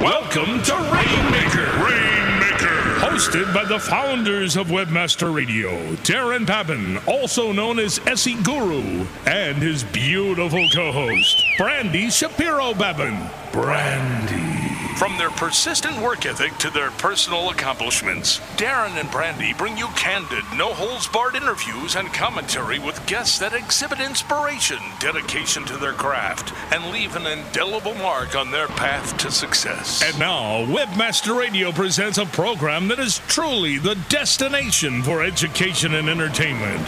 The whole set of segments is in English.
Welcome to Rainmaker. Rainmaker. Hosted by the founders of Webmaster Radio, Daron Babin, also known as SEO Guru, and his beautiful co-host, Brandy Shapiro Babin. Brandy. From their persistent work ethic to their personal accomplishments, Daron and Brandy bring you candid, no holds barred interviews and commentary with guests that exhibit inspiration, dedication to their craft, and leave an indelible mark on their path to success. And now, Webmaster Radio presents a program that is truly the destination for education and entertainment.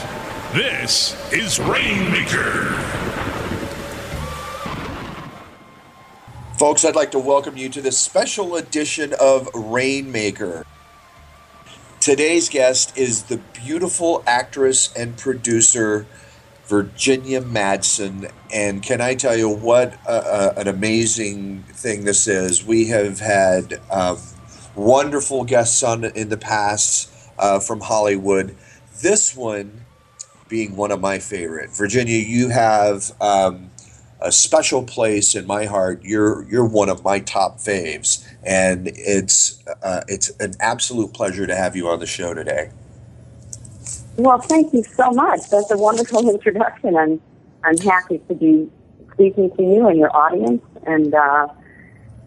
This is Rainmaker. Folks, I'd like to welcome you to this special edition of Rainmaker. Today's guest is the beautiful actress and producer Virginia Madsen. And can I tell you what uh, uh, an amazing thing this is? We have had um, wonderful guests on in the past uh, from Hollywood. This one being one of my favorite. Virginia, you have. Um, a special place in my heart. You're you're one of my top faves, and it's uh, it's an absolute pleasure to have you on the show today. Well, thank you so much. That's a wonderful introduction. I'm I'm happy to be speaking to you and your audience, and uh,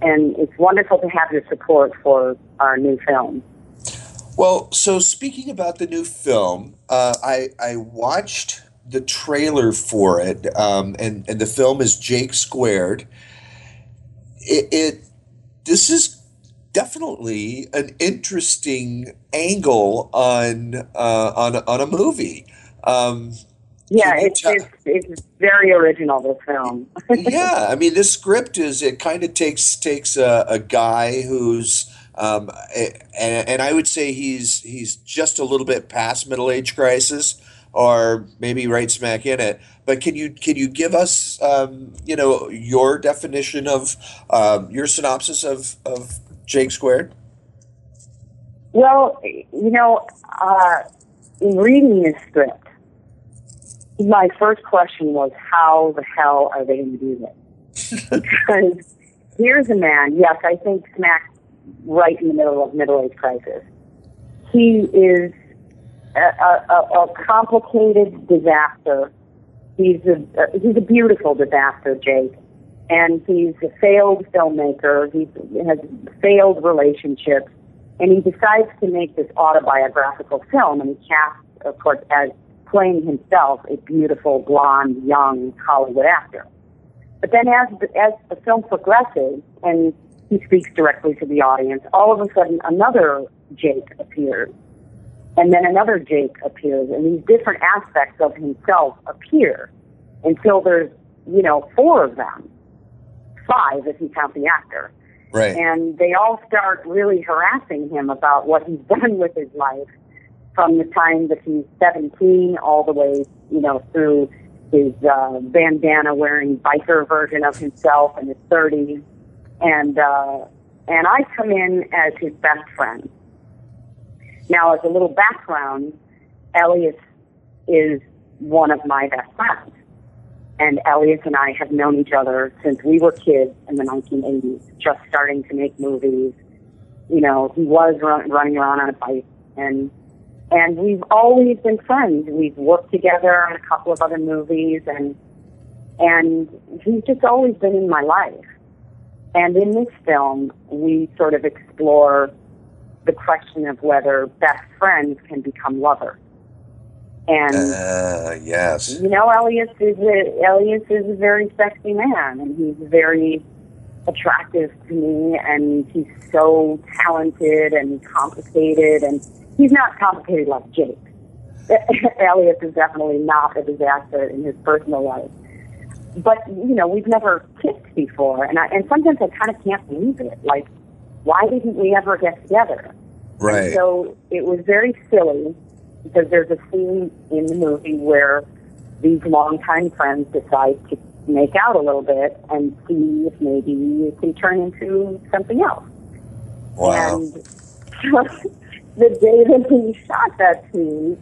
and it's wonderful to have your support for our new film. Well, so speaking about the new film, uh, I I watched the trailer for it, um, and and the film is Jake Squared. It, it this is definitely an interesting angle on uh, on on a movie. Um, yeah, it's, it's, it's very original. This film. yeah, I mean, this script is it kind of takes takes a, a guy who's um, and, and I would say he's he's just a little bit past middle age crisis or maybe right smack in it. But can you can you give us um, you know your definition of um, your synopsis of of Jake Squared? Well, you know, uh, in reading this script, my first question was, how the hell are they going to do this? because here's a man, yes, I think smack right in the middle of middle age crisis. He is a, a, a complicated disaster. He's a he's a beautiful disaster, Jake, and he's a failed filmmaker. He has failed relationships, and he decides to make this autobiographical film, and he casts, of course, as playing himself a beautiful blonde young Hollywood actor. But then, as as the film progresses, and he speaks directly to the audience, all of a sudden another Jake appears and then another Jake appears, and these different aspects of himself appear until there's, you know, four of them, five if you count the actor. Right. And they all start really harassing him about what he's done with his life from the time that he's 17 all the way, you know, through his uh, bandana wearing biker version of himself in his 30s. And, uh, and I come in as his best friend now, as a little background, Elias is one of my best friends. And Elias and I have known each other since we were kids in the 1980s, just starting to make movies. You know, he was run, running around on a bike, and and we've always been friends. We've worked together on a couple of other movies, and and he's just always been in my life. And in this film, we sort of explore the question of whether best friends can become lovers. And uh, yes, you know, Elias is a, Elias is a very sexy man, and he's very attractive to me, and he's so talented and complicated, and he's not complicated like Jake. Elias is definitely not a disaster in his personal life. But you know, we've never kissed before, and I, and sometimes I kind of can't believe it. Like, why didn't we ever get together? Right. And so it was very silly because there's a scene in the movie where these longtime friends decide to make out a little bit and see if maybe it can turn into something else. Wow. And the day that we shot that scene,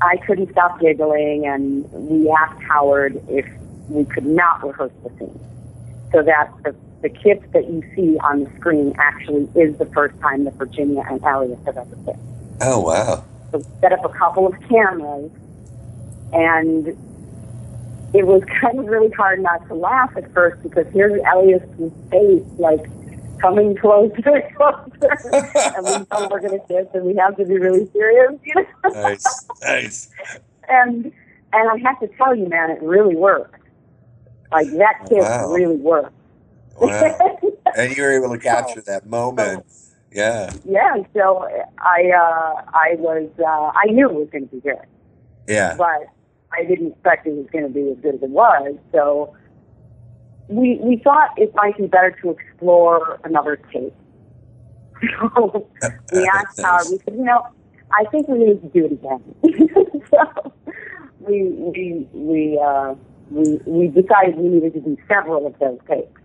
I couldn't stop giggling, and we asked Howard if we could not rehearse the scene. So that the the kiss that you see on the screen actually is the first time that Virginia and Elliot have ever kissed. Oh wow. So we set up a couple of cameras, and it was kind of really hard not to laugh at first because here's Elliot's face like coming closer and closer, and we know we're going to kiss, and we have to be really serious, you know. Nice. Nice. and and I have to tell you, man, it really worked. Like that oh, kiss Wow. really worked. Wow. and you were able to capture that moment. Yeah. yeah, so I uh, I was uh, I knew it was going to be good, Yeah. but I didn't expect it was going to be as good as it was. So we we thought it might be better to explore another take. So we asked Howard. We said, you know, I think we need to do it again. so we we we uh, we we decided we needed to do several of those takes.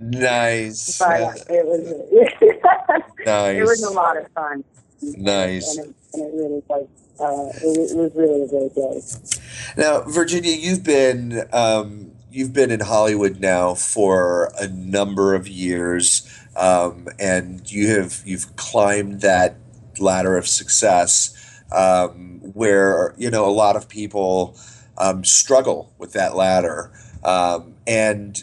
Nice. but it was nice. it was a lot of fun. Nice. and it, and it really was. Uh, it, was- it was really a great day. Now, Virginia, you've been um, you've been in Hollywood now for a number of years, um, and you have you've climbed that ladder of success um, where you know a lot of people um, struggle with that ladder, um, and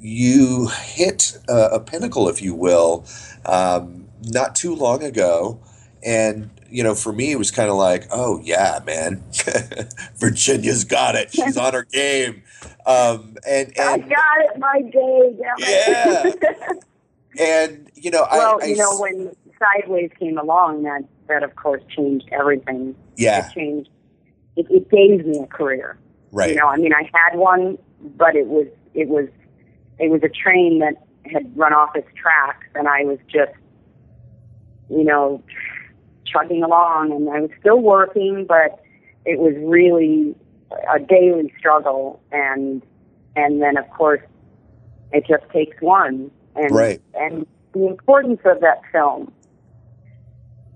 you hit a, a pinnacle, if you will, um, not too long ago, and you know, for me, it was kind of like, oh yeah, man, Virginia's got it. She's on her game, um, and I got it, my day. it. and you know, I, well, you know, when Sideways came along, that that of course changed everything. yeah, It changed. It, it gave me a career. right, You know, I mean, I had one, but it was it was it was a train that had run off its tracks, and I was just, you know, chugging along, and I was still working, but it was really a daily struggle, and and then of course, it just takes one, and Right. and the importance of that film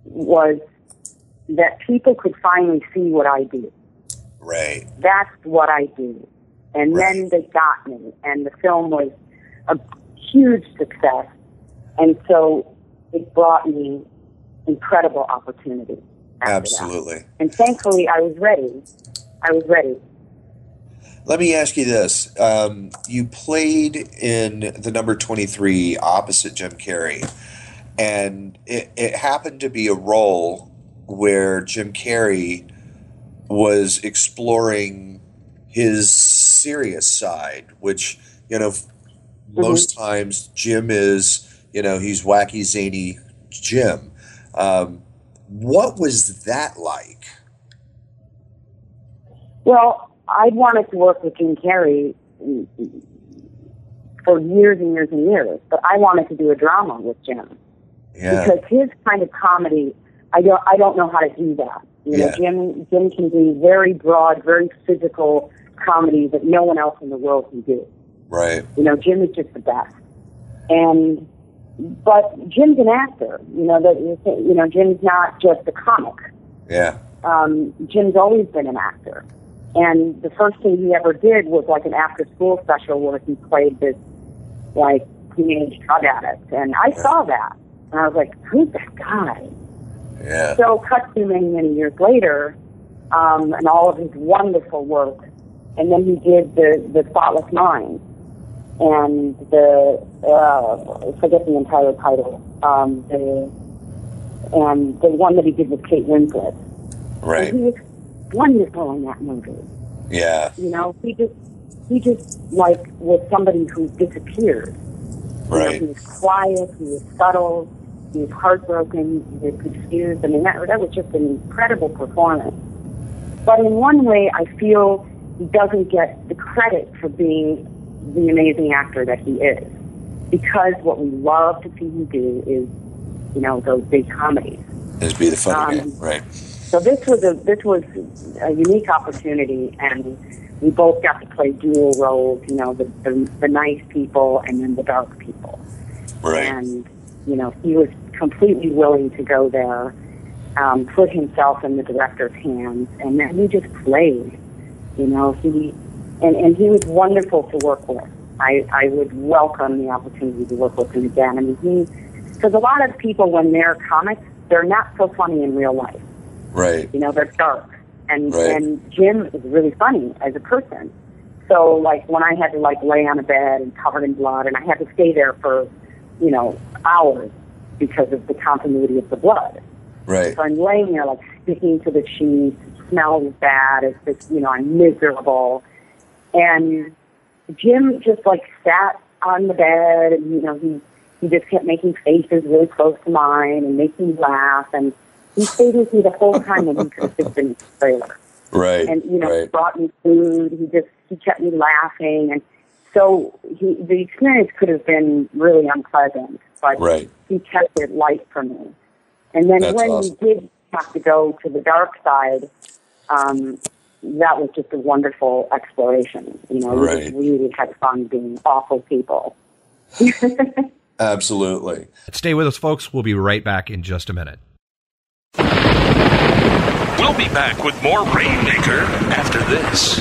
was that people could finally see what I do right, that's what I do. And then they got me, and the film was a huge success. And so it brought me incredible opportunity. after that. absolutely. And thankfully, I was ready. I was ready. Let me ask you this: um, You played in the number twenty-three opposite Jim Carrey, and it, it happened to be a role where Jim Carrey was exploring his serious side, which you know f- most times Jim is you know he's wacky zany Jim. Um, what was that like? Well, I wanted to work with Jim Carrey for years and years and years, but I wanted to do a drama with Jim. Yeah, because his kind of comedy, I don't, I don't know how to do that. You know, Jim, Jim can do very broad, very physical comedy that no one else in the world can do. right. You know, Jim is just the best. And, but Jim's an actor. You know, that you know, Jim's not just a comic. Yeah, Um, Jim's always been an actor. And the first thing he ever did was like an after-school special where he played this like teenage drug addict, and I saw that, and I was like, "Who's that guy?" Yeah. So, cut to many, many years later, um, and all of his wonderful work, and then he did the the Spotless Mind, and the uh, I forget the entire title, um, the and the one that he did with Kate Winslet. Right. And he was wonderful in that movie. Yeah. You know, he just he just like was somebody who disappeared. You know, Right. he was quiet, he was subtle, he was heartbroken, he was confused. I mean, that, that was just an incredible performance. But in one way, I feel he doesn't get the credit for being the amazing actor that he is. Because what we love to see him do is, you know, those big comedies. It'd be the funny Um. Right. So this was a this was a unique opportunity, and we both got to play dual roles. You know, the the, the nice people and then the dark people. Right. And you know, he was completely willing to go there, um, put himself in the director's hands, and then he just played. You know, he and and he was wonderful to work with. I, I would welcome the opportunity to work with him again. I mean, he, because a lot of people, when they're comics, they're not so funny in real life. Right. You know, they're dark. And, Right. and Jim is really funny as a person. So, like, when I had to, like, lay on a bed and covered in blood, and I had to stay there for, you know, hours because of the continuity of the blood. Right. So I'm laying there, like, sticking to the sheets, it smells bad, it's just, you know, I'm miserable. And Jim just, like, sat on the bed, and, you know, he, he just kept making faces really close to mine and making me laugh, and he stayed with me the whole time when he could have just been in the trailer Right. and you know right. brought me food. He just he kept me laughing, and so he, the experience could have been really unpleasant, but Right. he kept it light for me. And then That's when awesome. we did have to go to the dark side, um, that was just a wonderful exploration. You know, we Right. just really had fun being awful people. Absolutely. Stay with us, folks. We'll be right back in just a minute. We'll be back with more Rainmaker after this.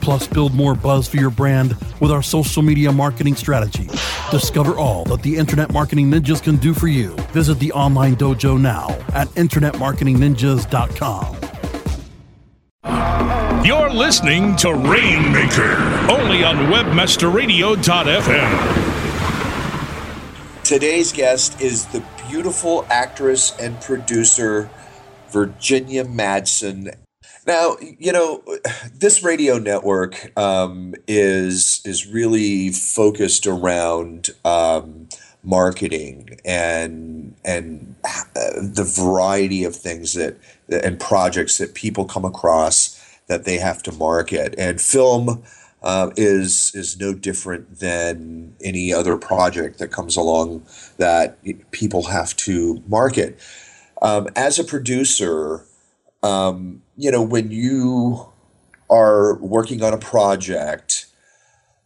Plus, build more buzz for your brand with our social media marketing strategy. Discover all that the Internet Marketing Ninjas can do for you. Visit the online dojo now at InternetMarketingNinjas.com. You're listening to Rainmaker, only on WebmasterRadio.fm. Today's guest is the beautiful actress and producer Virginia Madsen. Now, you know, this radio network um, is is really focused around um, marketing and and uh, the variety of things that and projects that people come across that they have to market. And film uh, is is no different than any other project that comes along that people have to market. Um, as a producer, um, you know, when you are working on a project,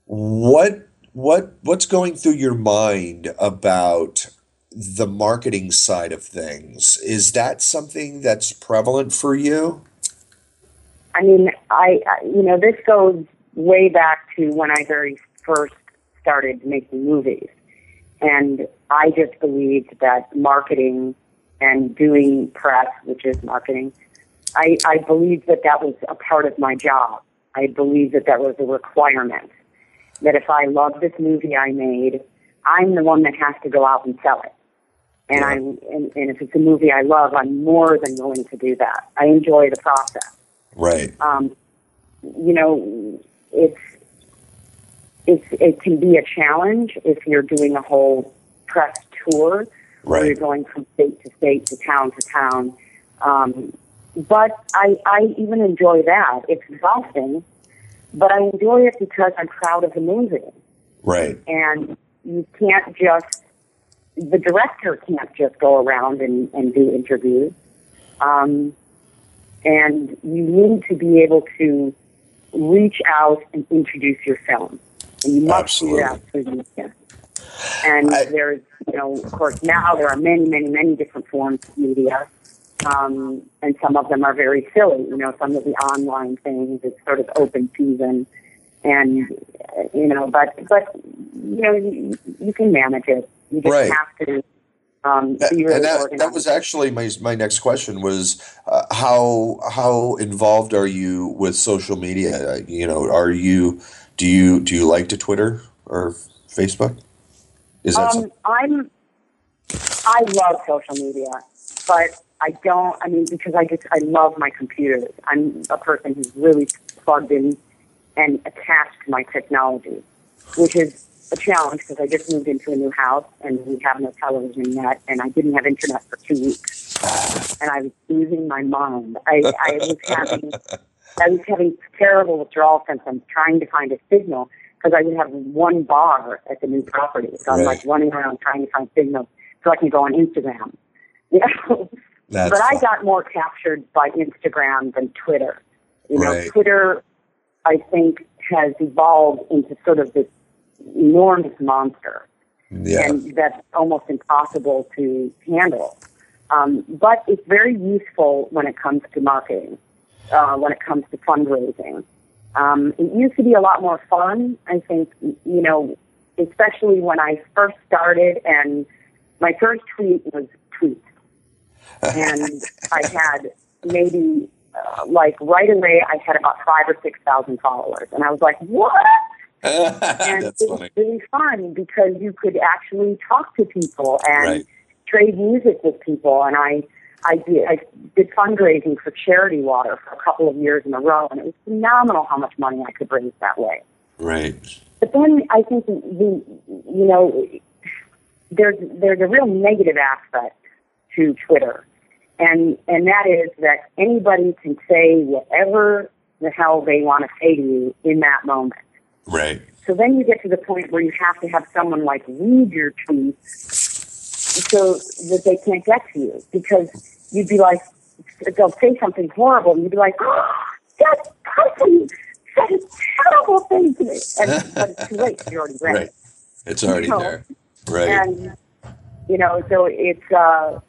what what what's going through your mind about the marketing side of things? Is that something that's prevalent for you? I mean, I, I you know, this goes way back to when I very first started making movies. And I just believed that marketing and doing press, which is marketing, I, I believed that that was a part of my job. I believed that that was a requirement. That if I love this movie I made, I'm the one that has to go out and sell it. And I'm and, and if it's a movie I love, I'm more than willing to do that. I enjoy the process Right. um, you know, it's it's it can be a challenge if you're doing a whole press tour where you're going from state to state to town to town. Um, but I, I even enjoy that. It's exhausting, but I enjoy it because I'm proud of the movie. Right. And you can't just, the director can't just go around and, and do interviews. Um, and you need to be able to reach out and introduce your film. And you must do that through the media. And there's, you know, of course, now there are many, many, many different forms of media. Um, and some of them are very silly. You know, some of the online things, it's sort of open season. And, you know, but, but, you know, you, you can manage it. You just Right. have to um, That- really and that, organized. that was actually my my next question was uh, how how involved are you with social media? Uh, You know, are you do you do you like to Twitter or Facebook? Is that um, I'm, I love social media, but I don't, I mean, because I just, I love my computers. I'm a person who's really plugged in and attached to my technology, which is a challenge because I just moved into a new house and we have no television yet and I didn't have internet for two weeks. And I was losing my mind. I, I was having, I was having terrible withdrawal symptoms trying to find a signal because I would have one bar at the new property. So I'm Right. like running around trying to find signals so I can go on Instagram. You know? That's but I got more captured by Instagram than Twitter. You know, Right. Twitter, I think, has evolved into sort of this enormous monster Yeah. and that's almost impossible to handle. Um, but it's very useful when it comes to marketing, uh, when it comes to fundraising. Um, it used to be a lot more fun, I think, you know, especially when I first started and my first tweet was tweet. And I had maybe, uh, like right away, I had about five or 6,000 followers. And I was like, what? and That's it was funny. really fun because you could actually talk to people and Right. trade music with people. And I, I did, I did fundraising for Charity Water for a couple of years in a row, and it was phenomenal how much money I could raise that way. Right. But then I think the, the you know, there's there's a real negative aspect to Twitter, and and that is that anybody can say whatever the hell they want to say to you in that moment. Right. So then you get to the point where you have to have someone like read your tweets so that they can't get to you because you'd be like, they'll say something horrible and you'd be like, oh, that person said a terrible thing to me. And, but it's too late. You're already read Right. It's already No. there. Right. And, you know, so it's, uh,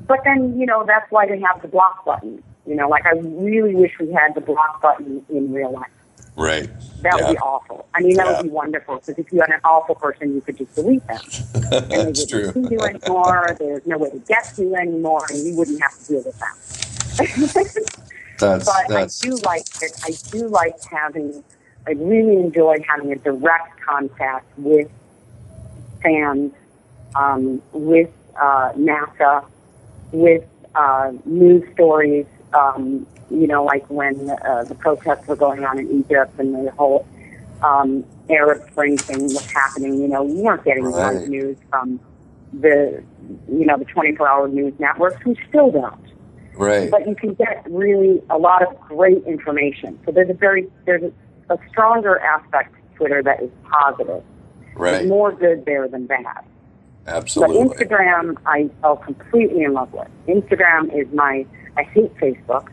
but then, you know, that's why they have the block button. You know, like I really wish we had the block button in real life. Right. That Yeah. would be awful. I mean, that Yeah. would be wonderful because if you had an awful person, you could just delete them. and they That's wouldn't true. see you anymore. There's no way to get to you anymore, and you wouldn't have to deal with them. That's but that's I do like it. I do like having. I really enjoy having a direct contact with fans, um, with uh, NASA, with uh, news stories. Um, you know, like when uh, the protests were going on in Egypt and the whole um, Arab Spring thing was happening. You know, we weren't getting Right. live news from the, you know, the 24-hour news networks. We still don't right. but you can get really a lot of great information. So there's a very there's a, a stronger aspect to Twitter that is positive. Right. There's more good there than bad. Absolutely. But Instagram, I fell completely in love with. Instagram is my. I hate Facebook.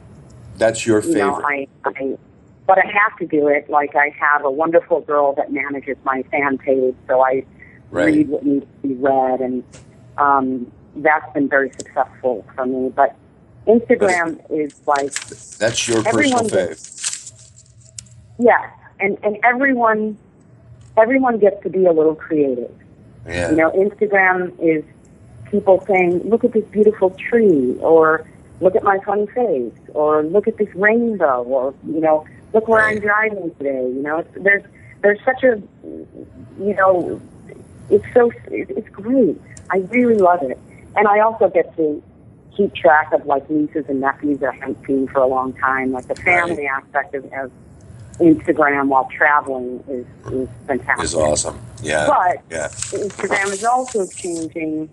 That's your You favorite. know, I, I, but I have to do it. Like I have a wonderful girl that manages my fan page, so I Right. read what needs to be read, and um, that's been very successful for me. But Instagram is like That's your personal fave. Yes, and and everyone everyone gets to be a little creative. Yeah. You know, Instagram is people saying, "Look at this beautiful tree," or "Look at my funny face," or "Look at this rainbow," or you know, "Look where I'm driving today." You know, it's, there's there's such a you know, it's so it's great. I really love it, and I also get to keep track of like nieces and nephews that I haven't seen for a long time. Like the family aspect of, of Instagram while traveling is is fantastic. Is awesome. Yeah. But yeah. Instagram is also changing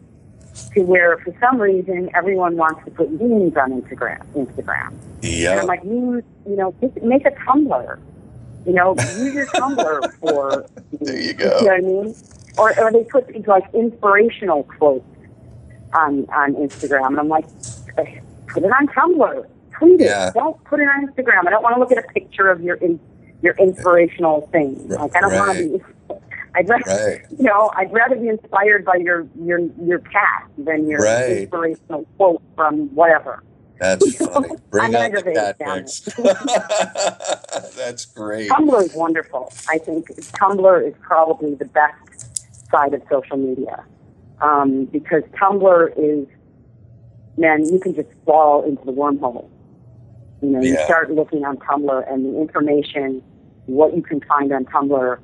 to where for some reason everyone wants to put memes on Instagram. Instagram. Yeah. And I'm like, use, you know, just make a Tumblr. You know, use your Tumblr for. there you go. You know what I mean? Or, or they put these like inspirational quotes on on Instagram, and I'm like, put it on Tumblr, tweet it. Yeah. Don't put it on Instagram. I don't want to look at a picture of your in, your inspirational thing. Like I don't want to be. I'd rather, Right. you know, I'd rather be inspired by your your your cat than your Right. inspirational quote from whatever. That's funny. Bring I'm out the cat. That's great. Tumblr is wonderful. I think Tumblr is probably the best side of social media um, because Tumblr is, man, you can just fall into the wormhole. You know, you start looking on Tumblr and the information, what you can find on Tumblr,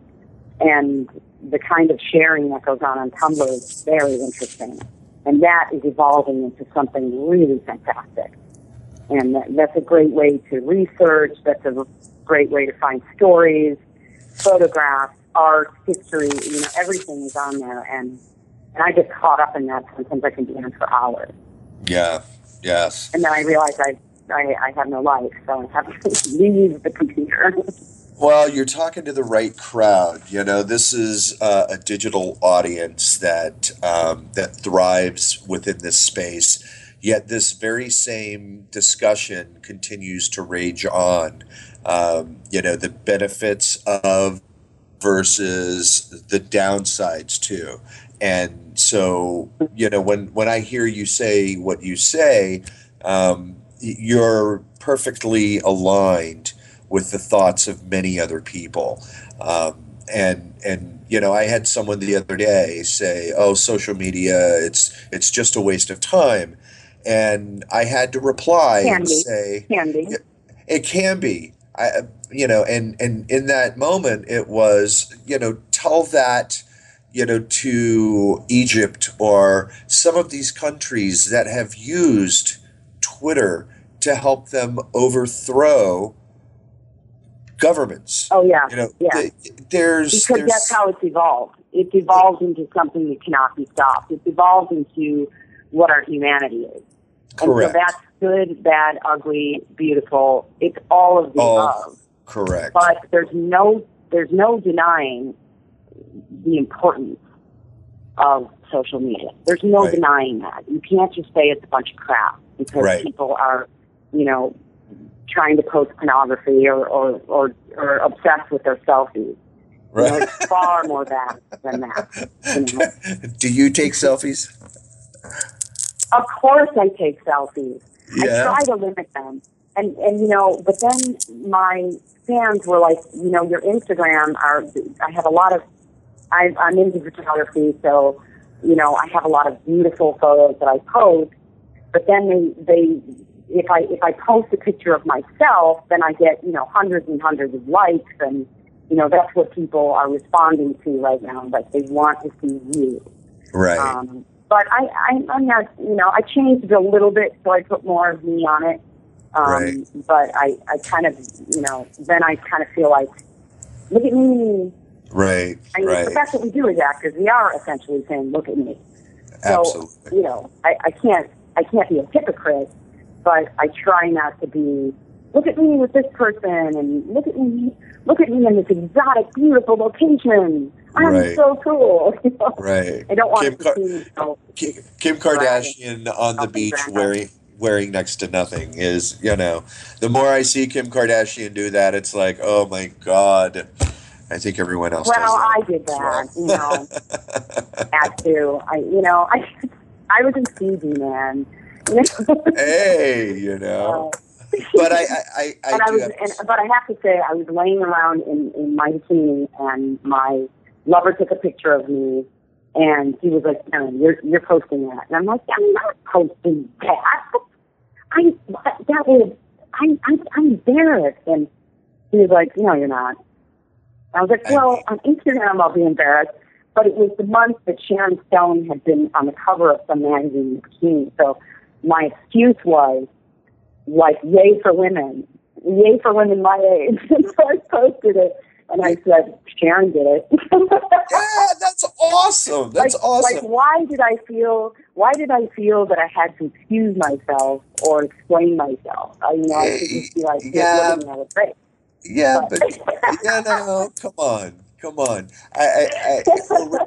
and the kind of sharing that goes on on Tumblr is very interesting. And that is evolving into something really fantastic. And that, that's a great way to research. That's a great way to find stories, photographs, art, history. You know, everything is on there, and and I get caught up in that. Sometimes I can be in for hours, Yeah. Yes. and then I realize I I, I have no life, so I have to leave the computer. Well, you're talking to the right crowd. You know, this is uh, a digital audience that um, that thrives within this space. Yet this very same discussion continues to rage on. Um, you know, the benefits of versus the downsides too. And so, you know, when when I hear you say what you say, um, you're perfectly aligned with the thoughts of many other people. Um, and and you know, I had someone the other day say, "Oh, social media, it's it's just a waste of time," and I had to reply Can and be. say, Can be. it can be. I, you know, and and in that moment, it was, you know, tell that, you know, to Egypt or some of these countries that have used Twitter to help them overthrow governments. Oh yeah, You know, yeah. th- there's because there's that's how it's evolved. It's evolved into something that cannot be stopped. It's evolved into what our humanity is. And so that's good, bad, ugly, beautiful. It's all of the All above. correct, But there's no there's no denying the importance of social media. There's no Right. denying that. You can't just say it's a bunch of crap because Right. people are, you know, trying to post pornography or or, or, or obsessed with their selfies. You know, it's far more bad than that. You know? Do you take selfies? Of course, I take selfies. Yeah. I try to limit them, and and you know, but then my fans were like, you know, your Instagram are. I have a lot of. I, I'm into photography, so you know, I have a lot of beautiful photos that I post. But then they they if I if I post a picture of myself, then I get you know hundreds and hundreds of likes, and you know that's what people are responding to right now. Like they want to see you. Right. Um, but I, I, I'm not, you know, I changed it a little bit, so I put more of me on it. Um, Right. But I, I kind of, you know, then I kind of feel like, look at me. Right. I mean, right. that's what we do as actors. We are essentially saying, look at me. So, Absolutely. you know, I, I can't, I can't be a hypocrite, but I try not to be. Look at me with this person, and look at me, look at me in this exotic, beautiful location. I'm Right. so cool. You know? Right. I don't want Kim to Kar- seem so Ki- Kim Kardashian on the beach wearing wearing next to nothing is you know the more I see Kim Kardashian do that it's like oh my god I think everyone else Well. I did that, you know. had to. I, you know, I, I was in Fiji, man. You know? hey you know uh, but I I, I, I and I do was, and, but I have to say, I was laying around in, in my bikini, and my lover took a picture of me, and he was like, "No, you're you're posting that," and I'm like, "I'm not posting that. I that was I'm I'm, I'm embarrassed." And he was like, "No, you're not." I was like, "Well, on Instagram, I'll be embarrassed." But it was the month that Sharon Stone had been on the cover of some magazine in bikini, so my excuse was like yay for women, yay for women my age. So I posted it and I said, Sharon did it. yeah that's awesome. That's like, awesome. Like, why did I feel? Why did I feel that I had to excuse myself or explain myself? I, you know, I could just be like, Yeah. looking at it, great. Yeah, but yeah, no, come on, come on. I, I, I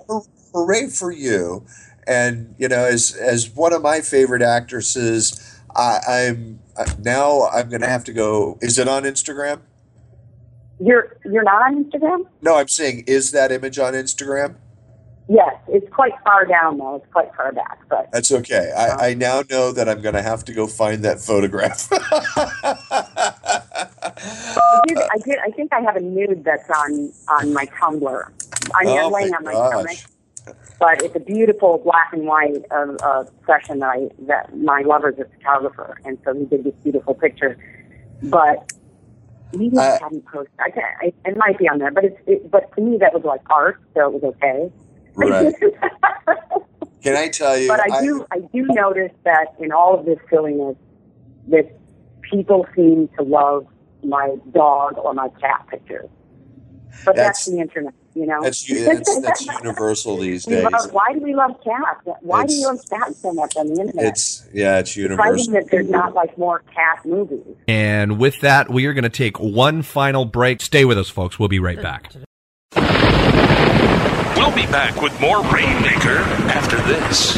hooray, for you. And you know, as as one of my favorite actresses, I, I'm uh, now I'm going to have to go. Is it on Instagram? You're you're not on Instagram? No, I'm saying, is that image on Instagram? Yes, it's quite far down though. It's quite far back, but That's okay. I, I now know that I'm going to have to go find that photograph. I did. I did. I think I have a nude that's on on my Tumblr. I mean, Oh, I'm laying on my gosh. stomach, but it's a beautiful black and white uh, uh, session that I that my lover's a photographer, and so he did this beautiful picture. But just I- hadn't posted. I, can't, I it might be on there, but it's it, but to me that was like art, so it was okay. right. Can I tell you? But I do, I do notice that in all of this silliness, that people seem to love my dog or my cat pictures. But that's, That's- the internet, you know. That's that's, that's universal these days. love, why do we love cats? Why do you love cats so much on the internet? It's yeah, it's universal. Surprising universal. that there's not like more cat movies. And with that, we are going to take one final break. Stay with us, folks. We'll be right back. We'll be back with more Rainmaker after this.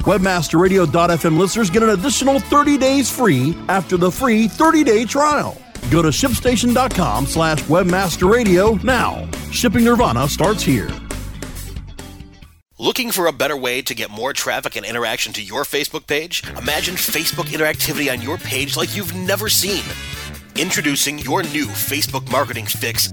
Webmasterradio.fm listeners get an additional 30 days free after the free 30-day trial. Go to shipstation.com slash webmasterradio now. Shipping Nirvana starts here. Looking for a better way to get more traffic and interaction to your Facebook page? Imagine Facebook interactivity on your page like you've never seen. Introducing your new Facebook marketing fix,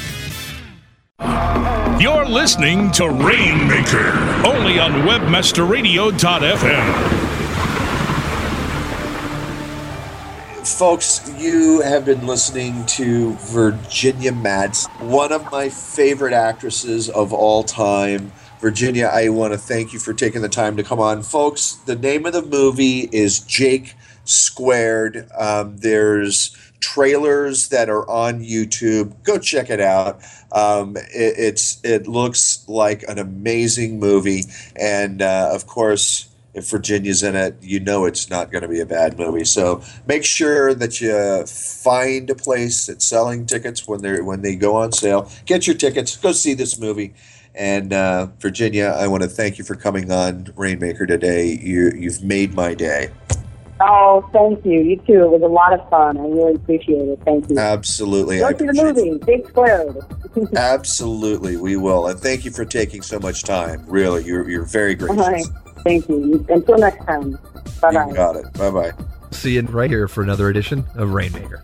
You're listening to Rainmaker, only on WebmasterRadio.fm. Folks, you have been listening to Virginia Madsen, one of my favorite actresses of all time. Virginia, I want to thank you for taking the time to come on. Folks, the name of the movie is Jake Squared. Um, there's trailers that are on YouTube. Go check it out. Um, it, it's it looks like an amazing movie, and uh, of course, if Virginia's in it, you know it's not going to be a bad movie. So make sure that you find a place that's selling tickets when they when they go on sale. Get your tickets. Go see this movie. And uh, Virginia, I want to thank you for coming on Rainmaker today. You you've made my day. Oh, thank you. You too. It was a lot of fun. I really appreciate it. Thank you. Absolutely. Go I see the movie, Big Squared. Absolutely, we will. And thank you for taking so much time. Really, you're you're very All gracious. right. Thank you. Until next time. Bye bye. got it. Bye bye. See you right here for another edition of Rainmaker.